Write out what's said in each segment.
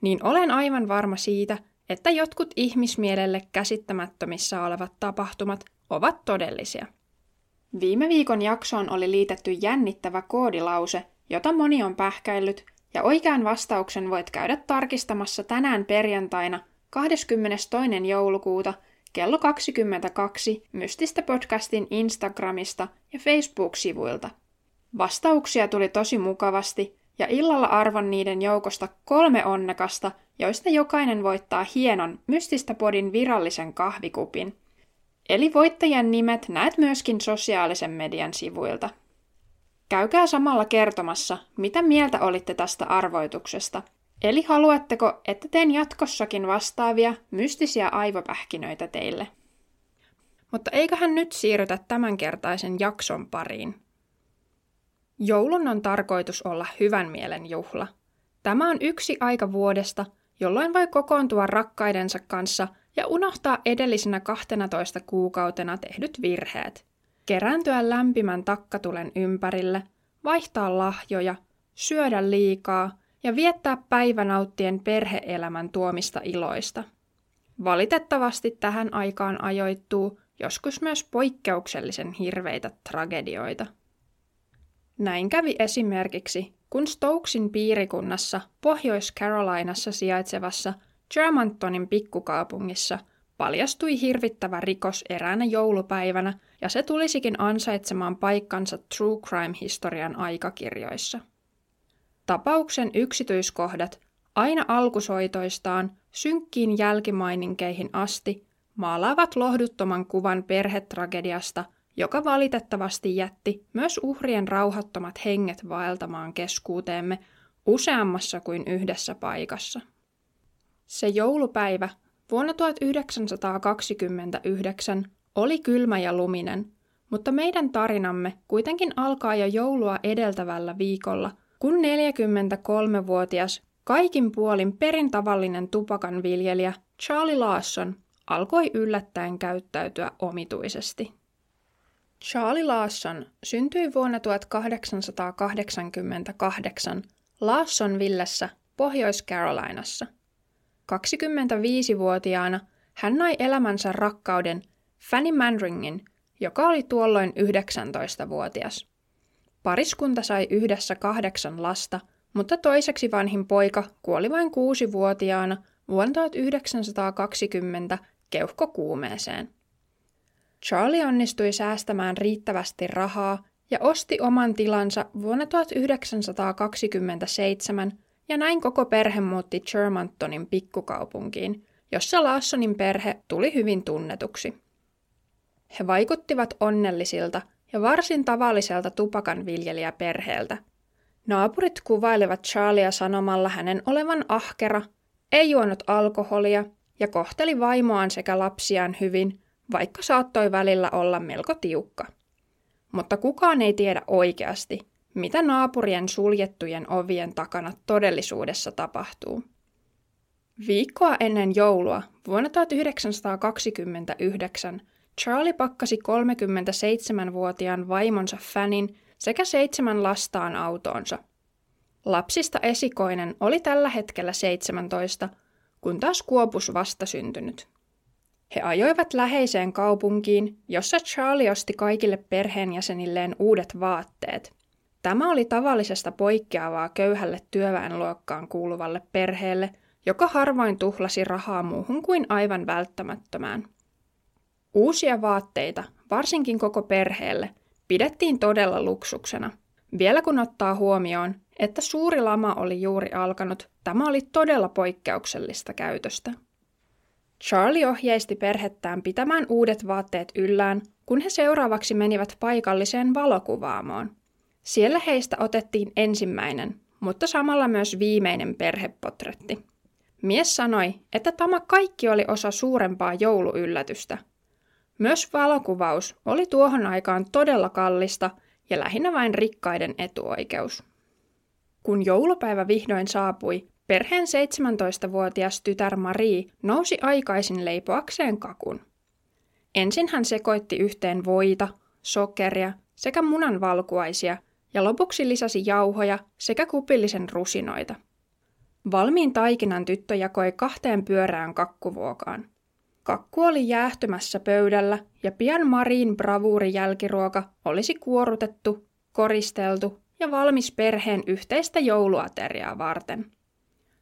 niin olen aivan varma siitä, että jotkut ihmismielelle käsittämättömissä olevat tapahtumat ovat todellisia. Viime viikon jaksoon oli liitetty jännittävä koodilause, jota moni on pähkäillyt, ja oikean vastauksen voit käydä tarkistamassa tänään perjantaina 22. joulukuuta kello 22 Mystistä podcastin Instagramista ja Facebook-sivuilta. Vastauksia tuli tosi mukavasti, ja illalla arvon niiden joukosta kolme onnekasta, joista jokainen voittaa hienon Mystistä podin virallisen kahvikupin. Eli voittajien nimet näet myöskin sosiaalisen median sivuilta. Käykää samalla kertomassa, mitä mieltä olitte tästä arvoituksesta. Eli haluatteko, että teen jatkossakin vastaavia mystisiä aivopähkinöitä teille? Mutta eiköhän nyt siirrytä tämänkertaisen jakson pariin. Joulun on tarkoitus olla hyvän mielen juhla. Tämä on yksi aika vuodesta, jolloin voi kokoontua rakkaidensa kanssa ja unohtaa edellisenä 12 kuukautena tehdyt virheet. Kerääntyä lämpimän takkatulen ympärille, vaihtaa lahjoja, syödä liikaa ja viettää päivä nauttien perheelämän tuomista iloista. Valitettavasti tähän aikaan ajoittuu joskus myös poikkeuksellisen hirveitä tragedioita. Näin kävi esimerkiksi, kun Stokesin piirikunnassa Pohjois-Carolinassa sijaitsevassa Germantonin pikkukaupungissa paljastui hirvittävä rikos eräänä joulupäivänä, ja se tulisikin ansaitsemaan paikkansa True Crime-historian aikakirjoissa. Tapauksen yksityiskohdat aina alkusoitoistaan synkkiin jälkimaininkeihin asti maalaavat lohduttoman kuvan perhetragediasta – joka valitettavasti jätti myös uhrien rauhattomat henget vaeltamaan keskuuteemme useammassa kuin yhdessä paikassa. Se joulupäivä vuonna 1929 oli kylmä ja luminen, mutta meidän tarinamme kuitenkin alkaa jo joulua edeltävällä viikolla, kun 43-vuotias kaikin puolin perintavallinen tupakanviljelijä Charlie Lawson alkoi yllättäen käyttäytyä omituisesti. Charlie Lawson syntyi vuonna 1888 Lawsonvillessä Pohjois-Carolinassa. 25-vuotiaana hän nai elämänsä rakkauden Fanny Manringin, joka oli tuolloin 19-vuotias. Pariskunta sai yhdessä kahdeksan lasta, mutta toiseksi vanhin poika kuoli vain kuusi-vuotiaana vuonna 1920 keuhkokuumeeseen. Charlie onnistui säästämään riittävästi rahaa ja osti oman tilansa vuonna 1927 ja näin koko perhe muutti Germantonin pikkukaupunkiin, jossa Lawsonin perhe tuli hyvin tunnetuksi. He vaikuttivat onnellisilta ja varsin tavalliselta tupakanviljelijäperheeltä. Naapurit kuvailivat Charlia sanomalla hänen olevan ahkera, ei juonut alkoholia ja kohteli vaimoaan sekä lapsiaan hyvin – vaikka saattoi välillä olla melko tiukka. Mutta kukaan ei tiedä oikeasti, mitä naapurien suljettujen ovien takana todellisuudessa tapahtuu. Viikkoa ennen joulua vuonna 1929 Charlie pakkasi 37-vuotiaan vaimonsa Fanin sekä seitsemän lastaan autoonsa. Lapsista esikoinen oli tällä hetkellä 17, kun taas Kuopus vastasyntynyt. He ajoivat läheiseen kaupunkiin, jossa Charlie osti kaikille perheenjäsenilleen uudet vaatteet. Tämä oli tavallisesta poikkeavaa köyhälle työväenluokkaan kuuluvalle perheelle, joka harvoin tuhlasi rahaa muuhun kuin aivan välttämättömään. Uusia vaatteita, varsinkin koko perheelle, pidettiin todella luksuksena. Vielä kun ottaa huomioon, että suuri lama oli juuri alkanut, tämä oli todella poikkeuksellista käytöstä. Charlie ohjeisti perhettään pitämään uudet vaatteet yllään, kun he seuraavaksi menivät paikalliseen valokuvaamoon. Siellä heistä otettiin ensimmäinen, mutta samalla myös viimeinen perhepotretti. mies sanoi, että tämä kaikki oli osa suurempaa jouluyllätystä. Myös valokuvaus oli tuohon aikaan todella kallista ja lähinnä vain rikkaiden etuoikeus. Kun joulupäivä vihdoin saapui, perheen 17-vuotias tytär Marie nousi aikaisin leipoakseen kakun. Ensin hän sekoitti yhteen voita, sokeria sekä munanvalkuaisia ja lopuksi lisäsi jauhoja sekä kupillisen rusinoita. Valmiin taikinan tyttö jakoi kahteen pyörään kakkuvuokaan. Kakku oli jäähtymässä pöydällä ja pian Marin bravuuri jälkiruoka olisi kuorutettu, koristeltu ja valmis perheen yhteistä jouluateriaa varten.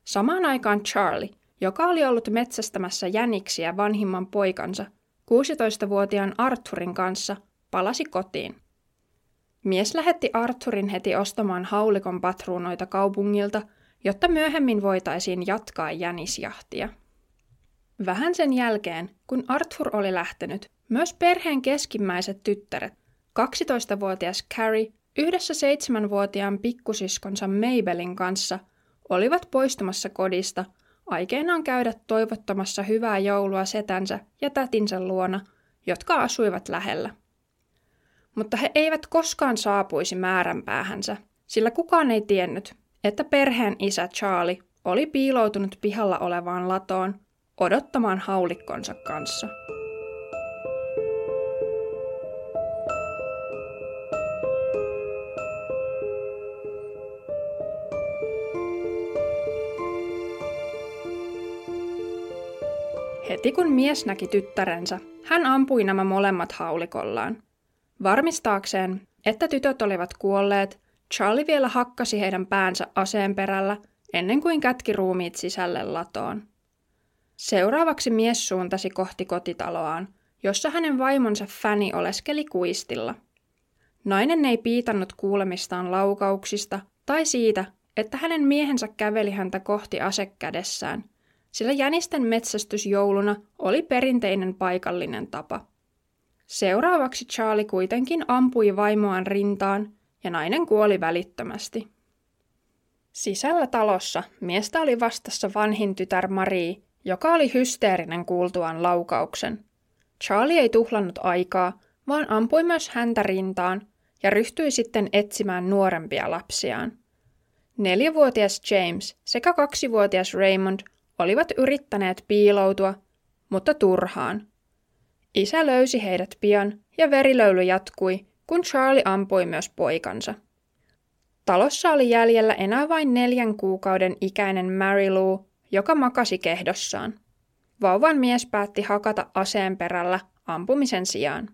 Samaan aikaan Charlie, joka oli ollut metsästämässä jäniksiä vanhimman poikansa, 16-vuotiaan Arthurin kanssa, palasi kotiin. Mies lähetti Arthurin heti ostamaan haulikon patruunoita kaupungilta, jotta myöhemmin voitaisiin jatkaa jänisjahtia. Vähän sen jälkeen, kun Arthur oli lähtenyt, myös perheen keskimmäiset tyttäret, 12-vuotias Carrie yhdessä seitsemänvuotiaan pikkusiskonsa Mabelin kanssa, olivat poistumassa kodista, aikeinaan käydä toivottamassa hyvää joulua setänsä ja tätinsä luona, jotka asuivat lähellä. Mutta he eivät koskaan saapuisi määränpäähänsä, sillä kukaan ei tiennyt, että perheen isä Charlie oli piiloutunut pihalla olevaan latoon odottamaan haulikkonsa kanssa. Heti kun mies näki tyttärensä, hän ampui nämä molemmat haulikollaan. Varmistaakseen, että tytöt olivat kuolleet, Charlie vielä hakkasi heidän päänsä aseen perällä ennen kuin kätki ruumiit sisälle latoon. Seuraavaksi mies suuntasi kohti kotitaloaan, jossa hänen vaimonsa Fanny oleskeli kuistilla. Nainen ei piitannut kuulemistaan laukauksista tai siitä, että hänen miehensä käveli häntä kohti asekädessään, sillä jänisten metsästys jouluna oli perinteinen paikallinen tapa. Seuraavaksi Charlie kuitenkin ampui vaimoaan rintaan ja nainen kuoli välittömästi. Sisällä talossa miestä oli vastassa vanhin tytär Marie, joka oli hysteerinen kuultuaan laukauksen. Charlie ei tuhlannut aikaa, vaan ampui myös häntä rintaan ja ryhtyi sitten etsimään nuorempia lapsiaan. Neljävuotias James sekä kaksivuotias Raymond olivat yrittäneet piiloutua, mutta turhaan. Isä löysi heidät pian ja verilöyly jatkui, kun Charlie ampui myös poikansa. Talossa oli jäljellä enää vain neljän kuukauden ikäinen Mary Lou, joka makasi kehdossaan. Vauvan mies päätti hakata aseen perällä ampumisen sijaan.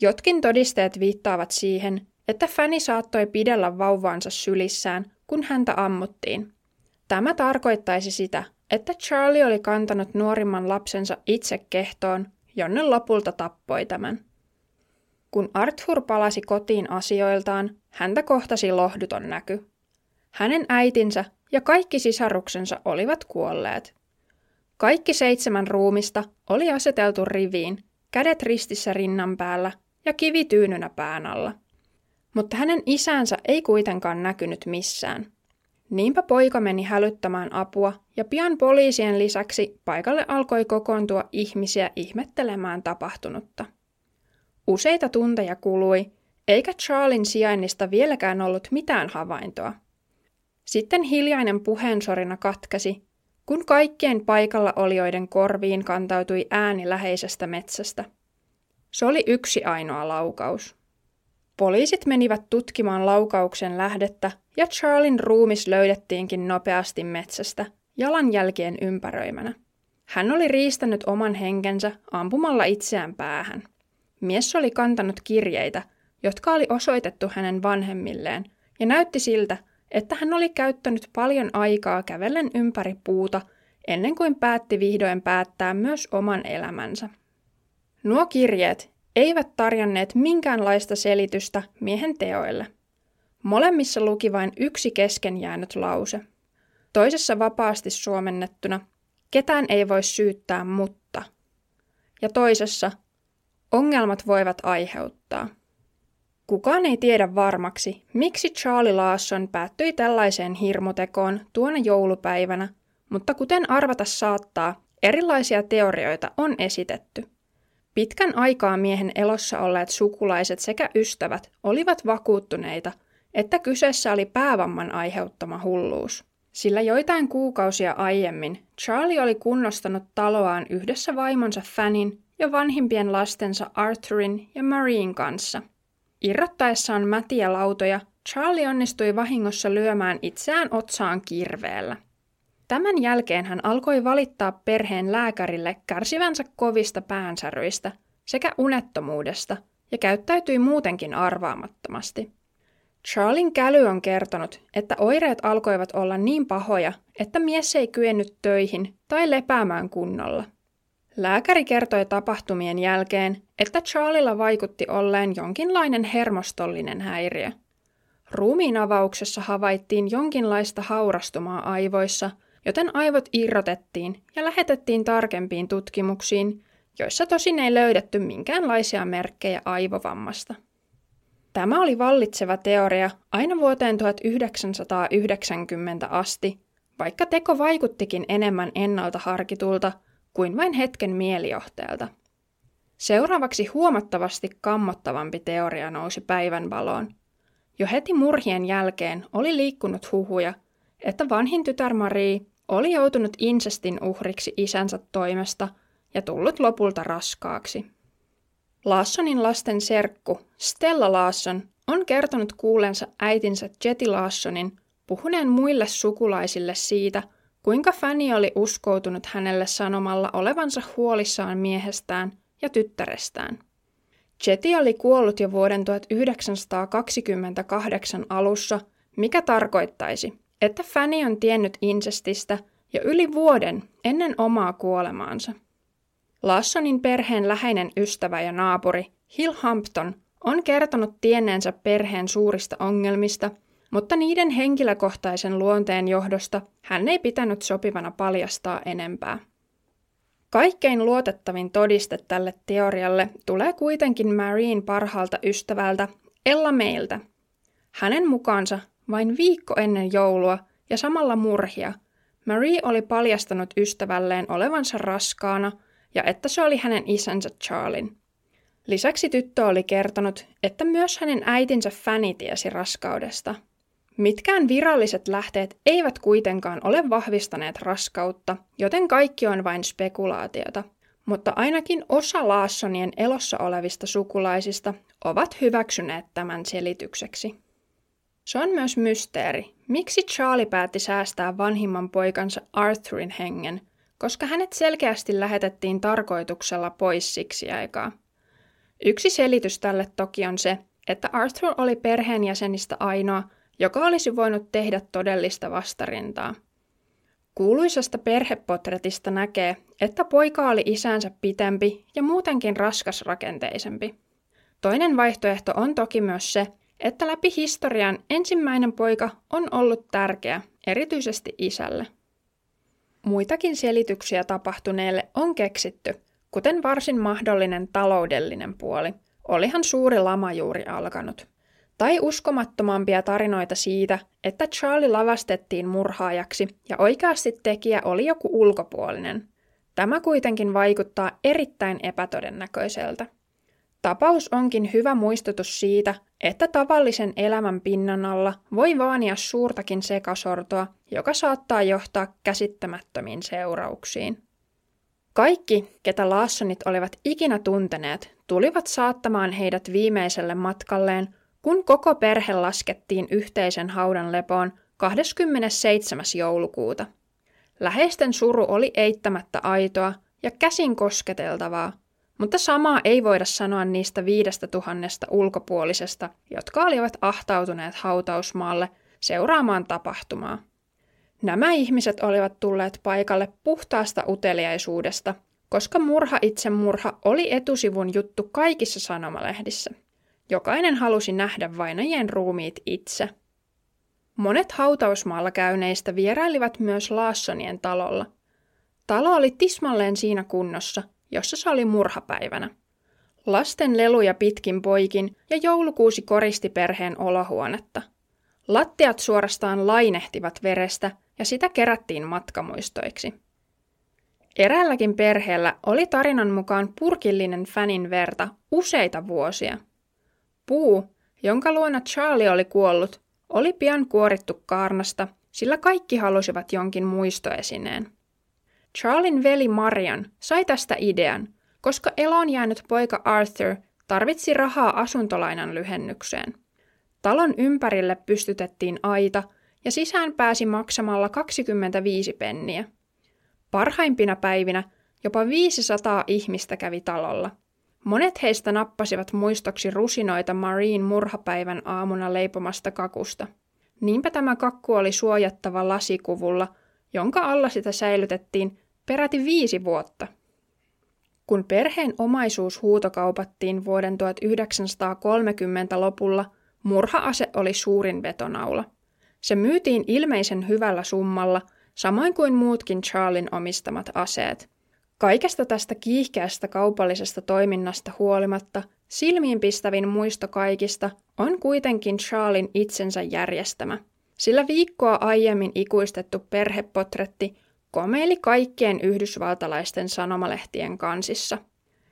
Jotkin todisteet viittaavat siihen, että Fanny saattoi pidellä vauvaansa sylissään, kun häntä ammuttiin. Tämä tarkoittaisi sitä, että Charlie oli kantanut nuorimman lapsensa itse kehtoon, jonne lopulta tappoi tämän. Kun Arthur palasi kotiin asioiltaan, häntä kohtasi lohduton näky. Hänen äitinsä ja kaikki sisaruksensa olivat kuolleet. Kaikki seitsemän ruumista oli aseteltu riviin, kädet ristissä rinnan päällä ja kivi tyynynä pään alla. Mutta hänen isänsä ei kuitenkaan näkynyt missään. Niinpä poika meni hälyttämään apua ja pian poliisien lisäksi paikalle alkoi kokoontua ihmisiä ihmettelemään tapahtunutta. Useita tunteja kului, eikä Charlin sijainnista vieläkään ollut mitään havaintoa. Sitten hiljainen puheensorina katkesi, kun kaikkien paikalla olijoiden korviin kantautui ääni läheisestä metsästä. Se oli yksi ainoa laukaus. Poliisit menivät tutkimaan laukauksen lähdettä ja Charlin ruumis löydettiinkin nopeasti metsästä, jalanjälkien ympäröimänä. Hän oli riistänyt oman henkensä ampumalla itseään päähän. Mies oli kantanut kirjeitä, jotka oli osoitettu hänen vanhemmilleen, ja näytti siltä, että hän oli käyttänyt paljon aikaa kävellen ympäri puuta ennen kuin päätti vihdoin päättää myös oman elämänsä. Nuo kirjeet eivät tarjonneet minkäänlaista selitystä miehen teoille. Molemmissa luki vain yksi kesken jäänyt lause. Toisessa vapaasti suomennettuna, ketään ei voi syyttää mutta. Ja toisessa, ongelmat voivat aiheuttaa. Kukaan ei tiedä varmaksi, miksi Charlie Lawson päättyi tällaiseen hirmutekoon tuona joulupäivänä, mutta kuten arvata saattaa, erilaisia teorioita on esitetty. Pitkän aikaa miehen elossa olleet sukulaiset sekä ystävät olivat vakuuttuneita, että kyseessä oli päävamman aiheuttama hulluus. Sillä joitain kuukausia aiemmin Charlie oli kunnostanut taloaan yhdessä vaimonsa Fannin ja vanhimpien lastensa Arthurin ja Marien kanssa. Irrottaessaan mätiä lautoja, Charlie onnistui vahingossa lyömään itseään otsaan kirveellä. Tämän jälkeen hän alkoi valittaa perheen lääkärille kärsivänsä kovista päänsäryistä sekä unettomuudesta ja käyttäytyi muutenkin arvaamattomasti. Charlin käly on kertonut, että oireet alkoivat olla niin pahoja, että mies ei kyennyt töihin tai lepäämään kunnolla. Lääkäri kertoi tapahtumien jälkeen, että Charlilla vaikutti olleen jonkinlainen hermostollinen häiriö. Ruumiin avauksessa havaittiin jonkinlaista haurastumaa aivoissa, joten aivot irrotettiin ja lähetettiin tarkempiin tutkimuksiin, joissa tosin ei löydetty minkäänlaisia merkkejä aivovammasta. Tämä oli vallitseva teoria aina vuoteen 1990 asti, vaikka teko vaikuttikin enemmän ennalta harkitulta kuin vain hetken mielijohteelta. Seuraavaksi huomattavasti kammottavampi teoria nousi päivänvaloon. Jo heti murhien jälkeen oli liikkunut huhuja, että vanhin tytär Marie oli joutunut insestin uhriksi isänsä toimesta ja tullut lopulta raskaaksi. Laassonin lasten serkku Stella Laasson on kertonut kuulensa äitinsä Jetty Laassonin puhuneen muille sukulaisille siitä, kuinka Fanny oli uskoutunut hänelle sanomalla olevansa huolissaan miehestään ja tyttärestään. Jetty oli kuollut jo vuoden 1928 alussa, mikä tarkoittaisi, että Fanny on tiennyt insestistä jo yli vuoden ennen omaa kuolemaansa. Lassonin perheen läheinen ystävä ja naapuri Hill Hampton on kertonut tienneensä perheen suurista ongelmista, mutta niiden henkilökohtaisen luonteen johdosta hän ei pitänyt sopivana paljastaa enempää. Kaikkein luotettavin todiste tälle teorialle tulee kuitenkin Marine parhaalta ystävältä Ella Meiltä. Hänen mukaansa vain viikko ennen joulua ja samalla murhia Marie oli paljastanut ystävälleen olevansa raskaana ja että se oli hänen isänsä Charlin. Lisäksi tyttö oli kertonut, että myös hänen äitinsä Fanny tiesi raskaudesta. Mitkään viralliset lähteet eivät kuitenkaan ole vahvistaneet raskautta, joten kaikki on vain spekulaatiota. Mutta ainakin osa Laassonien elossa olevista sukulaisista ovat hyväksyneet tämän selitykseksi. Se on myös mysteeri, miksi Charlie päätti säästää vanhimman poikansa Arthurin hengen – koska hänet selkeästi lähetettiin tarkoituksella pois siksi aikaa. Yksi selitys tälle toki on se, että Arthur oli perheenjäsenistä ainoa, joka olisi voinut tehdä todellista vastarintaa. Kuuluisasta perhepotretista näkee, että poika oli isänsä pitempi ja muutenkin raskasrakenteisempi. Toinen vaihtoehto on toki myös se, että läpi historian ensimmäinen poika on ollut tärkeä, erityisesti isälle. Muitakin selityksiä tapahtuneelle on keksitty, kuten varsin mahdollinen taloudellinen puoli. Olihan suuri lama juuri alkanut. Tai uskomattomampia tarinoita siitä, että Charlie lavastettiin murhaajaksi ja oikeasti tekijä oli joku ulkopuolinen. Tämä kuitenkin vaikuttaa erittäin epätodennäköiseltä. Tapaus onkin hyvä muistutus siitä, että tavallisen elämän pinnan alla voi vaania suurtakin sekasortoa, joka saattaa johtaa käsittämättömiin seurauksiin. Kaikki, ketä Laassonit olivat ikinä tunteneet, tulivat saattamaan heidät viimeiselle matkalleen, kun koko perhe laskettiin yhteisen haudan lepoon 27. joulukuuta. Läheisten suru oli eittämättä aitoa ja käsin kosketeltavaa, mutta samaa ei voida sanoa niistä viidestä tuhannesta ulkopuolisesta, jotka olivat ahtautuneet hautausmaalle seuraamaan tapahtumaa. Nämä ihmiset olivat tulleet paikalle puhtaasta uteliaisuudesta, koska murha itse murha oli etusivun juttu kaikissa sanomalehdissä. Jokainen halusi nähdä vainajien ruumiit itse. Monet hautausmaalla käyneistä vierailivat myös Laassonien talolla. Talo oli tismalleen siinä kunnossa, jossa se oli murhapäivänä. Lasten leluja pitkin poikin ja joulukuusi koristi perheen olohuonetta. Lattiat suorastaan lainehtivat verestä ja sitä kerättiin matkamuistoiksi. Eräälläkin perheellä oli tarinan mukaan purkillinen fänin verta useita vuosia. Puu, jonka luona Charlie oli kuollut, oli pian kuorittu kaarnasta, sillä kaikki halusivat jonkin muistoesineen. Charlin veli Marian sai tästä idean, koska eloon jäänyt poika Arthur tarvitsi rahaa asuntolainan lyhennykseen. Talon ympärille pystytettiin aita ja sisään pääsi maksamalla 25 penniä. Parhaimpina päivinä jopa 500 ihmistä kävi talolla. Monet heistä nappasivat muistoksi rusinoita Marine murhapäivän aamuna leipomasta kakusta. Niinpä tämä kakku oli suojattava lasikuvulla, jonka alla sitä säilytettiin peräti viisi vuotta. Kun perheen omaisuus huutokaupattiin vuoden 1930 lopulla, murhaase oli suurin vetonaula. Se myytiin ilmeisen hyvällä summalla, samoin kuin muutkin Charlin omistamat aseet. Kaikesta tästä kiihkeästä kaupallisesta toiminnasta huolimatta silmiinpistävin muisto kaikista on kuitenkin Charlin itsensä järjestämä. Sillä viikkoa aiemmin ikuistettu perhepotretti komeili kaikkien yhdysvaltalaisten sanomalehtien kansissa.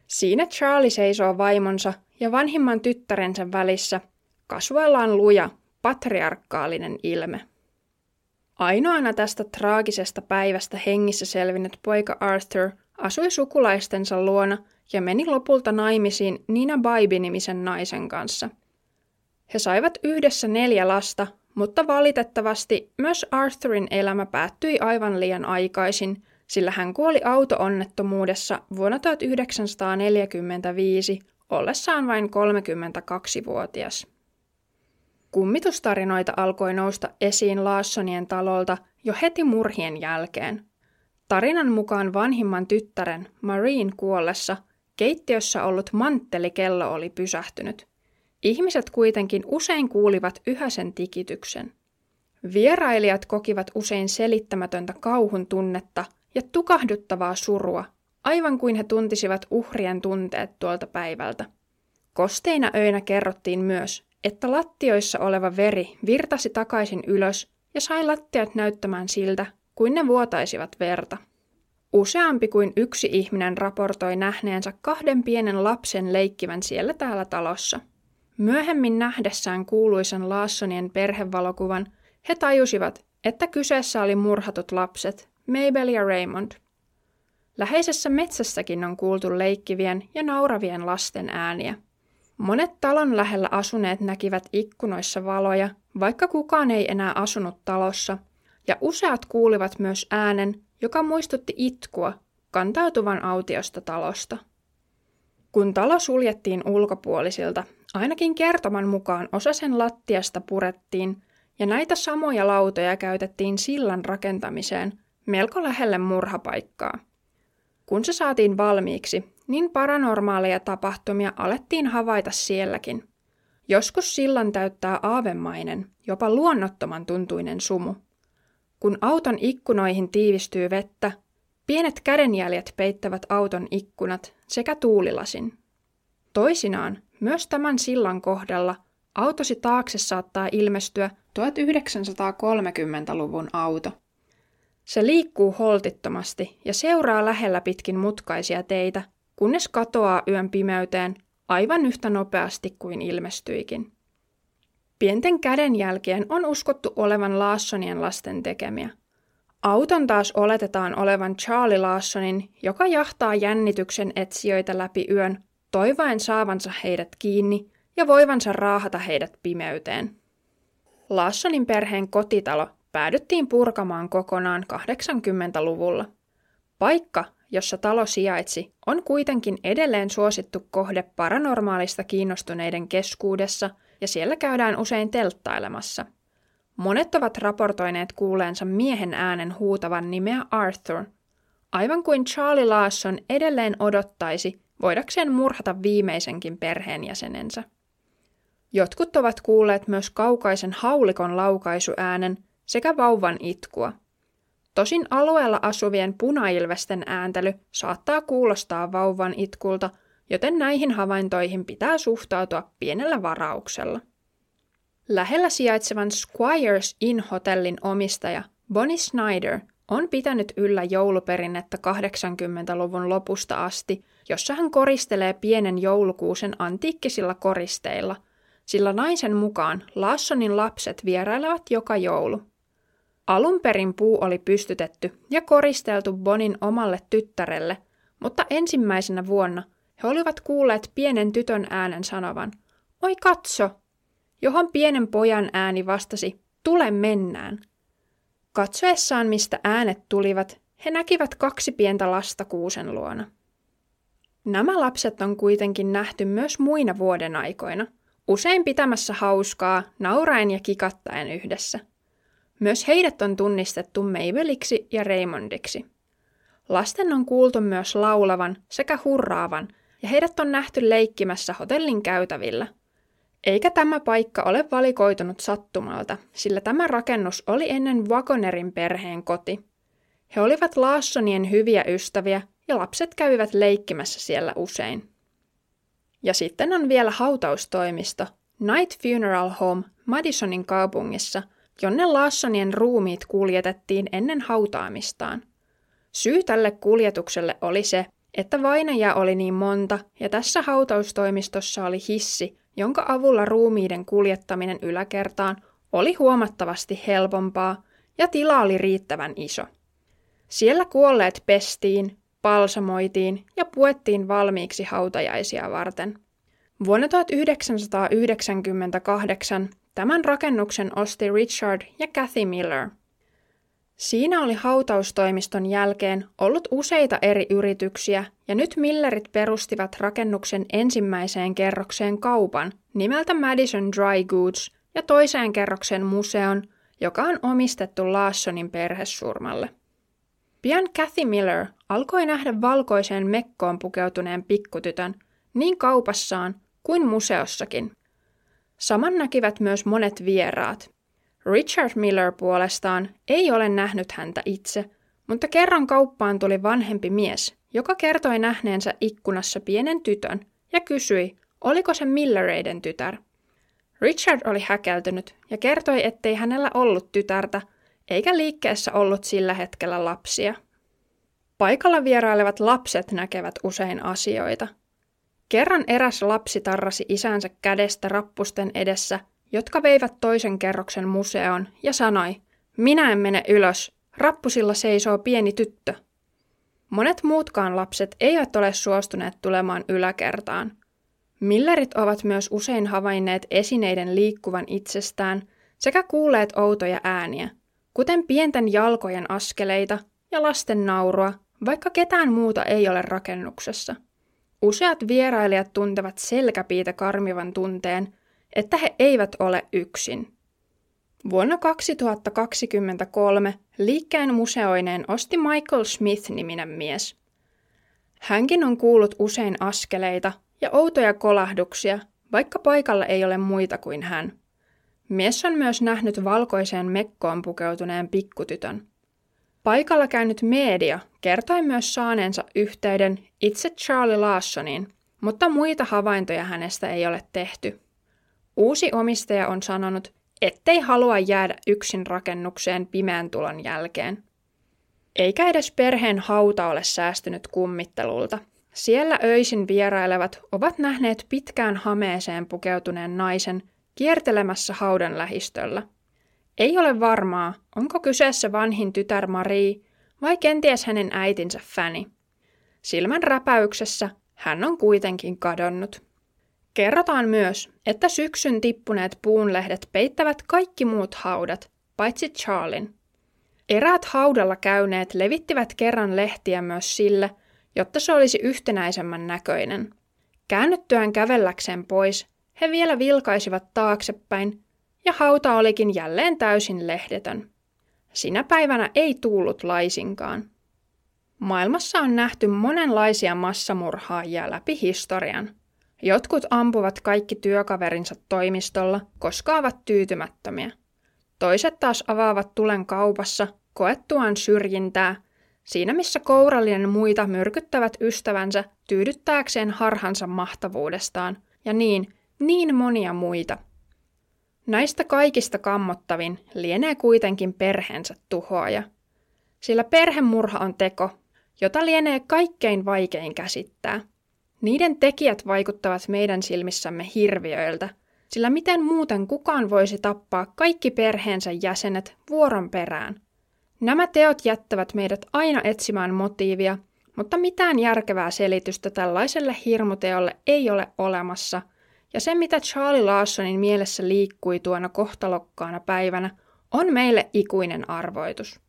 Siinä Charlie seisoo vaimonsa ja vanhimman tyttärensä välissä, kasvoillaan luja, patriarkaalinen ilme. Ainoana tästä traagisesta päivästä hengissä selvinnyt poika Arthur asui sukulaistensa luona ja meni lopulta naimisiin Nina Baibi-nimisen naisen kanssa. He saivat yhdessä neljä lasta, mutta valitettavasti myös Arthurin elämä päättyi aivan liian aikaisin, sillä hän kuoli auto-onnettomuudessa vuonna 1945 ollessaan vain 32-vuotias. Kummitustarinoita alkoi nousta esiin Laassonien talolta jo heti murhien jälkeen. Tarinan mukaan vanhimman tyttären, Marine kuollessa, keittiössä ollut manttelikello oli pysähtynyt. Ihmiset kuitenkin usein kuulivat yhä sen tikityksen. Vierailijat kokivat usein selittämätöntä kauhun tunnetta ja tukahduttavaa surua, aivan kuin he tuntisivat uhrien tunteet tuolta päivältä. Kosteina öinä kerrottiin myös, että lattioissa oleva veri virtasi takaisin ylös ja sai lattiat näyttämään siltä, kuin ne vuotaisivat verta. Useampi kuin yksi ihminen raportoi nähneensä kahden pienen lapsen leikkivän siellä täällä talossa. Myöhemmin nähdessään kuuluisan Laassonien perhevalokuvan, he tajusivat, että kyseessä oli murhatut lapset, Mabel ja Raymond. Läheisessä metsässäkin on kuultu leikkivien ja nauravien lasten ääniä. Monet talon lähellä asuneet näkivät ikkunoissa valoja, vaikka kukaan ei enää asunut talossa, ja useat kuulivat myös äänen, joka muistutti itkua kantautuvan autiosta talosta. Kun talo suljettiin ulkopuolisilta, ainakin kertoman mukaan osa sen lattiasta purettiin, ja näitä samoja lautoja käytettiin sillan rakentamiseen melko lähelle murhapaikkaa. Kun se saatiin valmiiksi, niin paranormaaleja tapahtumia alettiin havaita sielläkin. Joskus sillan täyttää aavemainen, jopa luonnottoman tuntuinen sumu. Kun auton ikkunoihin tiivistyy vettä, pienet kädenjäljet peittävät auton ikkunat sekä tuulilasin. Toisinaan, myös tämän sillan kohdalla, autosi taakse saattaa ilmestyä 1930-luvun auto. Se liikkuu holtittomasti ja seuraa lähellä pitkin mutkaisia teitä, kunnes katoaa yön pimeyteen aivan yhtä nopeasti kuin ilmestyikin. Pienten kädenjälkien on uskottu olevan Laassonien lasten tekemiä. Auton taas oletetaan olevan Charlie Laassonin, joka jahtaa jännityksen etsijöitä läpi yön, toivaen saavansa heidät kiinni ja voivansa raahata heidät pimeyteen. Laassonin perheen kotitalo päädyttiin purkamaan kokonaan 80-luvulla. Paikka, jossa talo sijaitsi, on kuitenkin edelleen suosittu kohde paranormaalista kiinnostuneiden keskuudessa ja siellä käydään usein telttailemassa. Monet ovat raportoineet kuuleensa miehen äänen huutavan nimeä Arthur, aivan kuin Charlie Lawson edelleen odottaisi voidakseen murhata viimeisenkin perheenjäsenensä. Jotkut ovat kuulleet myös kaukaisen haulikon laukaisuäänen sekä vauvan itkua – Tosin alueella asuvien punailvesten ääntely saattaa kuulostaa vauvan itkulta, joten näihin havaintoihin pitää suhtautua pienellä varauksella. Lähellä sijaitsevan Squires Inn-hotellin omistaja Bonnie Snyder on pitänyt yllä jouluperinnettä 80-luvun lopusta asti, jossa hän koristelee pienen joulukuusen antiikkisilla koristeilla, sillä naisen mukaan Lassonin lapset vierailevat joka joulu. Alun perin puu oli pystytetty ja koristeltu Bonin omalle tyttärelle, mutta ensimmäisenä vuonna he olivat kuulleet pienen tytön äänen sanovan, oi katso, johon pienen pojan ääni vastasi, tule mennään. Katsoessaan, mistä äänet tulivat, he näkivät kaksi pientä lasta kuusen luona. Nämä lapset on kuitenkin nähty myös muina vuoden aikoina, usein pitämässä hauskaa, nauraen ja kikattaen yhdessä. Myös heidät on tunnistettu Mabeliksi ja Raymondiksi. Lasten on kuultu myös laulavan sekä hurraavan, ja heidät on nähty leikkimässä hotellin käytävillä – eikä tämä paikka ole valikoitunut sattumalta, sillä tämä rakennus oli ennen Wagonerin perheen koti. He olivat Laassonien hyviä ystäviä ja lapset kävivät leikkimässä siellä usein. Ja sitten on vielä hautaustoimisto, Night Funeral Home Madisonin kaupungissa, jonne Laassonien ruumiit kuljetettiin ennen hautaamistaan. Syy tälle kuljetukselle oli se, että vainajia oli niin monta ja tässä hautaustoimistossa oli hissi, jonka avulla ruumiiden kuljettaminen yläkertaan oli huomattavasti helpompaa ja tila oli riittävän iso. Siellä kuolleet pestiin, palsamoitiin ja puettiin valmiiksi hautajaisia varten. Vuonna 1998 tämän rakennuksen osti Richard ja Kathy Miller. Siinä oli hautaustoimiston jälkeen ollut useita eri yrityksiä ja nyt Millerit perustivat rakennuksen ensimmäiseen kerrokseen kaupan nimeltä Madison Dry Goods ja toiseen kerrokseen museon, joka on omistettu Laassonin perhesurmalle. Pian Kathy Miller alkoi nähdä valkoiseen mekkoon pukeutuneen pikkutytön niin kaupassaan kuin museossakin. Saman näkivät myös monet vieraat. Richard Miller puolestaan ei ole nähnyt häntä itse, mutta kerran kauppaan tuli vanhempi mies, joka kertoi nähneensä ikkunassa pienen tytön ja kysyi, oliko se Millereiden tytär. Richard oli häkeltynyt ja kertoi, ettei hänellä ollut tytärtä, eikä liikkeessä ollut sillä hetkellä lapsia. Paikalla vierailevat lapset näkevät usein asioita. Kerran eräs lapsi tarrasi isänsä kädestä rappusten edessä, jotka veivät toisen kerroksen museoon, ja sanoi, minä en mene ylös, rappusilla seisoo pieni tyttö. Monet muutkaan lapset eivät ole suostuneet tulemaan yläkertaan. Millerit ovat myös usein havainneet esineiden liikkuvan itsestään sekä kuulleet outoja ääniä, kuten pienten jalkojen askeleita ja lasten naurua, vaikka ketään muuta ei ole rakennuksessa. Useat vierailijat tuntevat selkäpiitä karmivan tunteen, että he eivät ole yksin. Vuonna 2023 liikkeen museoineen osti Michael Smith-niminen mies. Hänkin on kuullut usein askeleita ja outoja kolahduksia, vaikka paikalla ei ole muita kuin hän. Mies on myös nähnyt valkoiseen mekkoon pukeutuneen pikkutytön. Paikalla käynyt media kertoi myös saaneensa yhteyden itse Charlie Lawsoniin, mutta muita havaintoja hänestä ei ole tehty. Uusi omistaja on sanonut, ettei halua jäädä yksin rakennukseen pimeän tulon jälkeen. Eikä edes perheen hauta ole säästynyt kummittelulta. Siellä öisin vierailevat ovat nähneet pitkään hameeseen pukeutuneen naisen kiertelemässä haudan lähistöllä. Ei ole varmaa, onko kyseessä vanhin tytär Marie vai kenties hänen äitinsä Fanny. Silmän räpäyksessä hän on kuitenkin kadonnut. Kerrotaan myös, että syksyn tippuneet puunlehdet peittävät kaikki muut haudat, paitsi Charlin. Eräät haudalla käyneet levittivät kerran lehtiä myös sille, jotta se olisi yhtenäisemmän näköinen. Käännyttyään kävelläkseen pois, he vielä vilkaisivat taaksepäin, ja hauta olikin jälleen täysin lehdetön. Sinä päivänä ei tullut laisinkaan. Maailmassa on nähty monenlaisia massamurhaajia läpi historian – Jotkut ampuvat kaikki työkaverinsa toimistolla, koska ovat tyytymättömiä. Toiset taas avaavat tulen kaupassa, koettuaan syrjintää, siinä missä kourallinen muita myrkyttävät ystävänsä tyydyttääkseen harhansa mahtavuudestaan, ja niin, niin monia muita. Näistä kaikista kammottavin lienee kuitenkin perheensä tuhoaja. Sillä perhemurha on teko, jota lienee kaikkein vaikein käsittää. Niiden tekijät vaikuttavat meidän silmissämme hirviöiltä, sillä miten muuten kukaan voisi tappaa kaikki perheensä jäsenet vuoron perään? Nämä teot jättävät meidät aina etsimään motiivia, mutta mitään järkevää selitystä tällaiselle hirmuteolle ei ole olemassa, ja se mitä Charlie Larsonin mielessä liikkui tuona kohtalokkaana päivänä, on meille ikuinen arvoitus.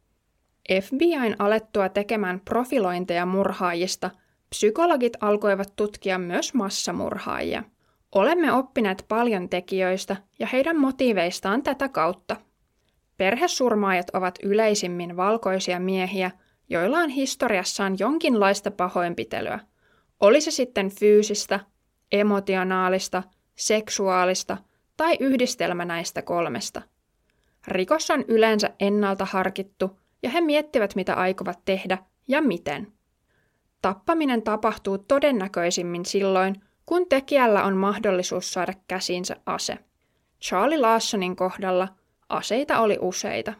FBIn alettua tekemään profilointeja murhaajista, psykologit alkoivat tutkia myös massamurhaajia. Olemme oppineet paljon tekijöistä ja heidän motiiveistaan tätä kautta. Perhesurmaajat ovat yleisimmin valkoisia miehiä, joilla on historiassaan jonkinlaista pahoinpitelyä. Oli se sitten fyysistä, emotionaalista, seksuaalista tai yhdistelmä näistä kolmesta. Rikos on yleensä ennalta harkittu ja he miettivät, mitä aikovat tehdä ja miten. Tappaminen tapahtuu todennäköisimmin silloin, kun tekijällä on mahdollisuus saada käsinsä ase. Charlie Larsonin kohdalla aseita oli useita.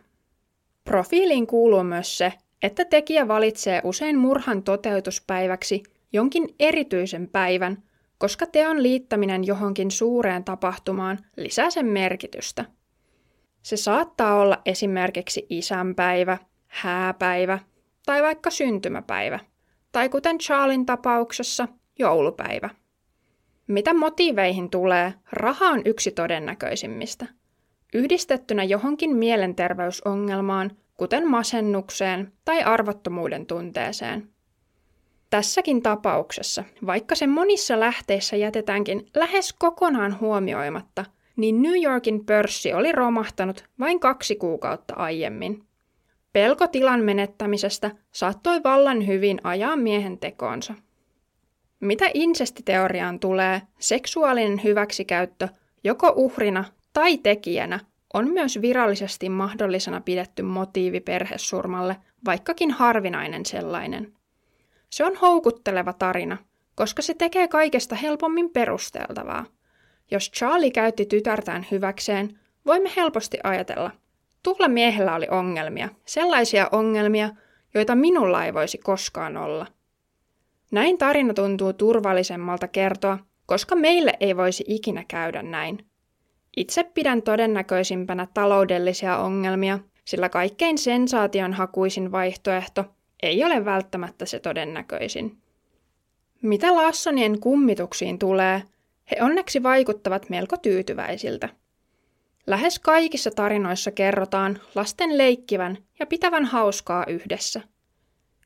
Profiiliin kuuluu myös se, että tekijä valitsee usein murhan toteutuspäiväksi jonkin erityisen päivän, koska teon liittäminen johonkin suureen tapahtumaan lisää sen merkitystä. Se saattaa olla esimerkiksi isänpäivä, hääpäivä tai vaikka syntymäpäivä, tai kuten Charlin tapauksessa, joulupäivä. Mitä motiiveihin tulee, raha on yksi todennäköisimmistä. Yhdistettynä johonkin mielenterveysongelmaan, kuten masennukseen tai arvottomuuden tunteeseen. Tässäkin tapauksessa, vaikka se monissa lähteissä jätetäänkin lähes kokonaan huomioimatta, niin New Yorkin pörssi oli romahtanut vain kaksi kuukautta aiemmin. Pelko tilan menettämisestä saattoi vallan hyvin ajaa miehen tekoonsa. Mitä insestiteoriaan tulee, seksuaalinen hyväksikäyttö joko uhrina tai tekijänä on myös virallisesti mahdollisena pidetty motiivi perhesurmalle, vaikkakin harvinainen sellainen. Se on houkutteleva tarina, koska se tekee kaikesta helpommin perusteltavaa. Jos Charlie käytti tytärtään hyväkseen, voimme helposti ajatella, tulla miehellä oli ongelmia, sellaisia ongelmia, joita minulla ei voisi koskaan olla – näin tarina tuntuu turvallisemmalta kertoa, koska meille ei voisi ikinä käydä näin. Itse pidän todennäköisimpänä taloudellisia ongelmia, sillä kaikkein sensaationhakuisin vaihtoehto ei ole välttämättä se todennäköisin. Mitä Lassonien kummituksiin tulee, he onneksi vaikuttavat melko tyytyväisiltä. Lähes kaikissa tarinoissa kerrotaan lasten leikkivän ja pitävän hauskaa yhdessä –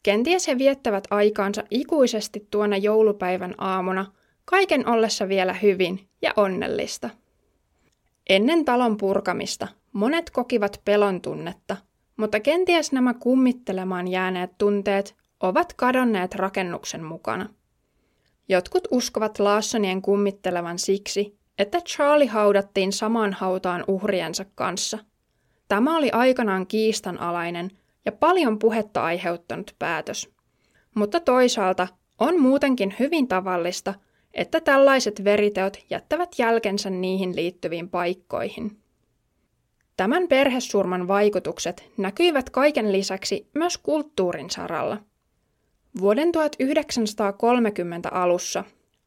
Kenties he viettävät aikaansa ikuisesti tuona joulupäivän aamuna, kaiken ollessa vielä hyvin ja onnellista. Ennen talon purkamista monet kokivat pelon tunnetta, mutta kenties nämä kummittelemaan jääneet tunteet ovat kadonneet rakennuksen mukana. Jotkut uskovat Lawsonien kummittelevan siksi, että Charlie haudattiin samaan hautaan uhriensa kanssa. Tämä oli aikanaan kiistanalainen – ja paljon puhetta aiheuttanut päätös. Mutta toisaalta on muutenkin hyvin tavallista, että tällaiset veriteot jättävät jälkensä niihin liittyviin paikkoihin. Tämän perhesurman vaikutukset näkyivät kaiken lisäksi myös kulttuurin saralla. Vuoden 1930 alussa,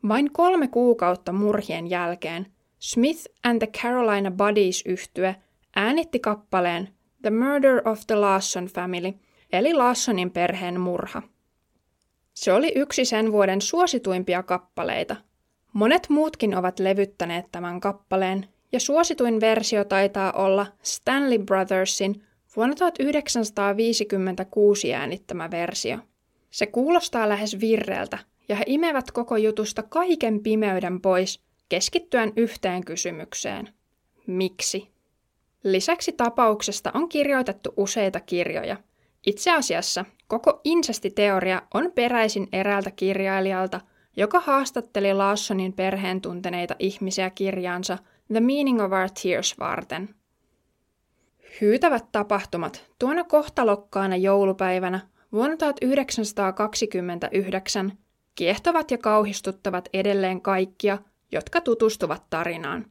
vain kolme kuukautta murhien jälkeen, Smith and the Carolina Buddies yhtye äänitti kappaleen The Murder of the Lawson Family, eli Lawsonin perheen murha. Se oli yksi sen vuoden suosituimpia kappaleita. Monet muutkin ovat levyttäneet tämän kappaleen, ja suosituin versio taitaa olla Stanley Brothersin vuonna 1956 äänittämä versio. Se kuulostaa lähes virreltä, ja he imevät koko jutusta kaiken pimeyden pois, keskittyen yhteen kysymykseen. Miksi? Lisäksi tapauksesta on kirjoitettu useita kirjoja. Itse asiassa koko insestiteoria on peräisin eräältä kirjailijalta, joka haastatteli Lawsonin perheen tunteneita ihmisiä kirjaansa The Meaning of Our Tears varten. Hyytävät tapahtumat tuona kohtalokkaana joulupäivänä vuonna 1929 kiehtovat ja kauhistuttavat edelleen kaikkia, jotka tutustuvat tarinaan.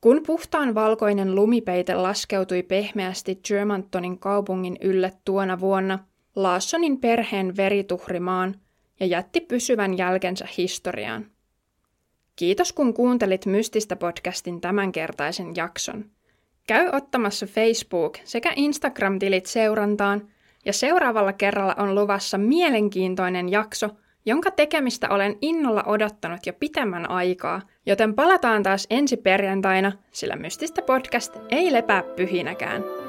Kun puhtaan valkoinen lumipeite laskeutui pehmeästi Germantonin kaupungin ylle tuona vuonna, Laassonin perheen veri tuhrimaan ja jätti pysyvän jälkensä historiaan. Kiitos kun kuuntelit Mystistä podcastin tämänkertaisen jakson. Käy ottamassa Facebook- sekä Instagram-tilit seurantaan, ja seuraavalla kerralla on luvassa mielenkiintoinen jakso, jonka tekemistä olen innolla odottanut jo pitemmän aikaa, joten palataan taas ensi perjantaina, sillä Mystistä podcast ei lepää pyhinäkään.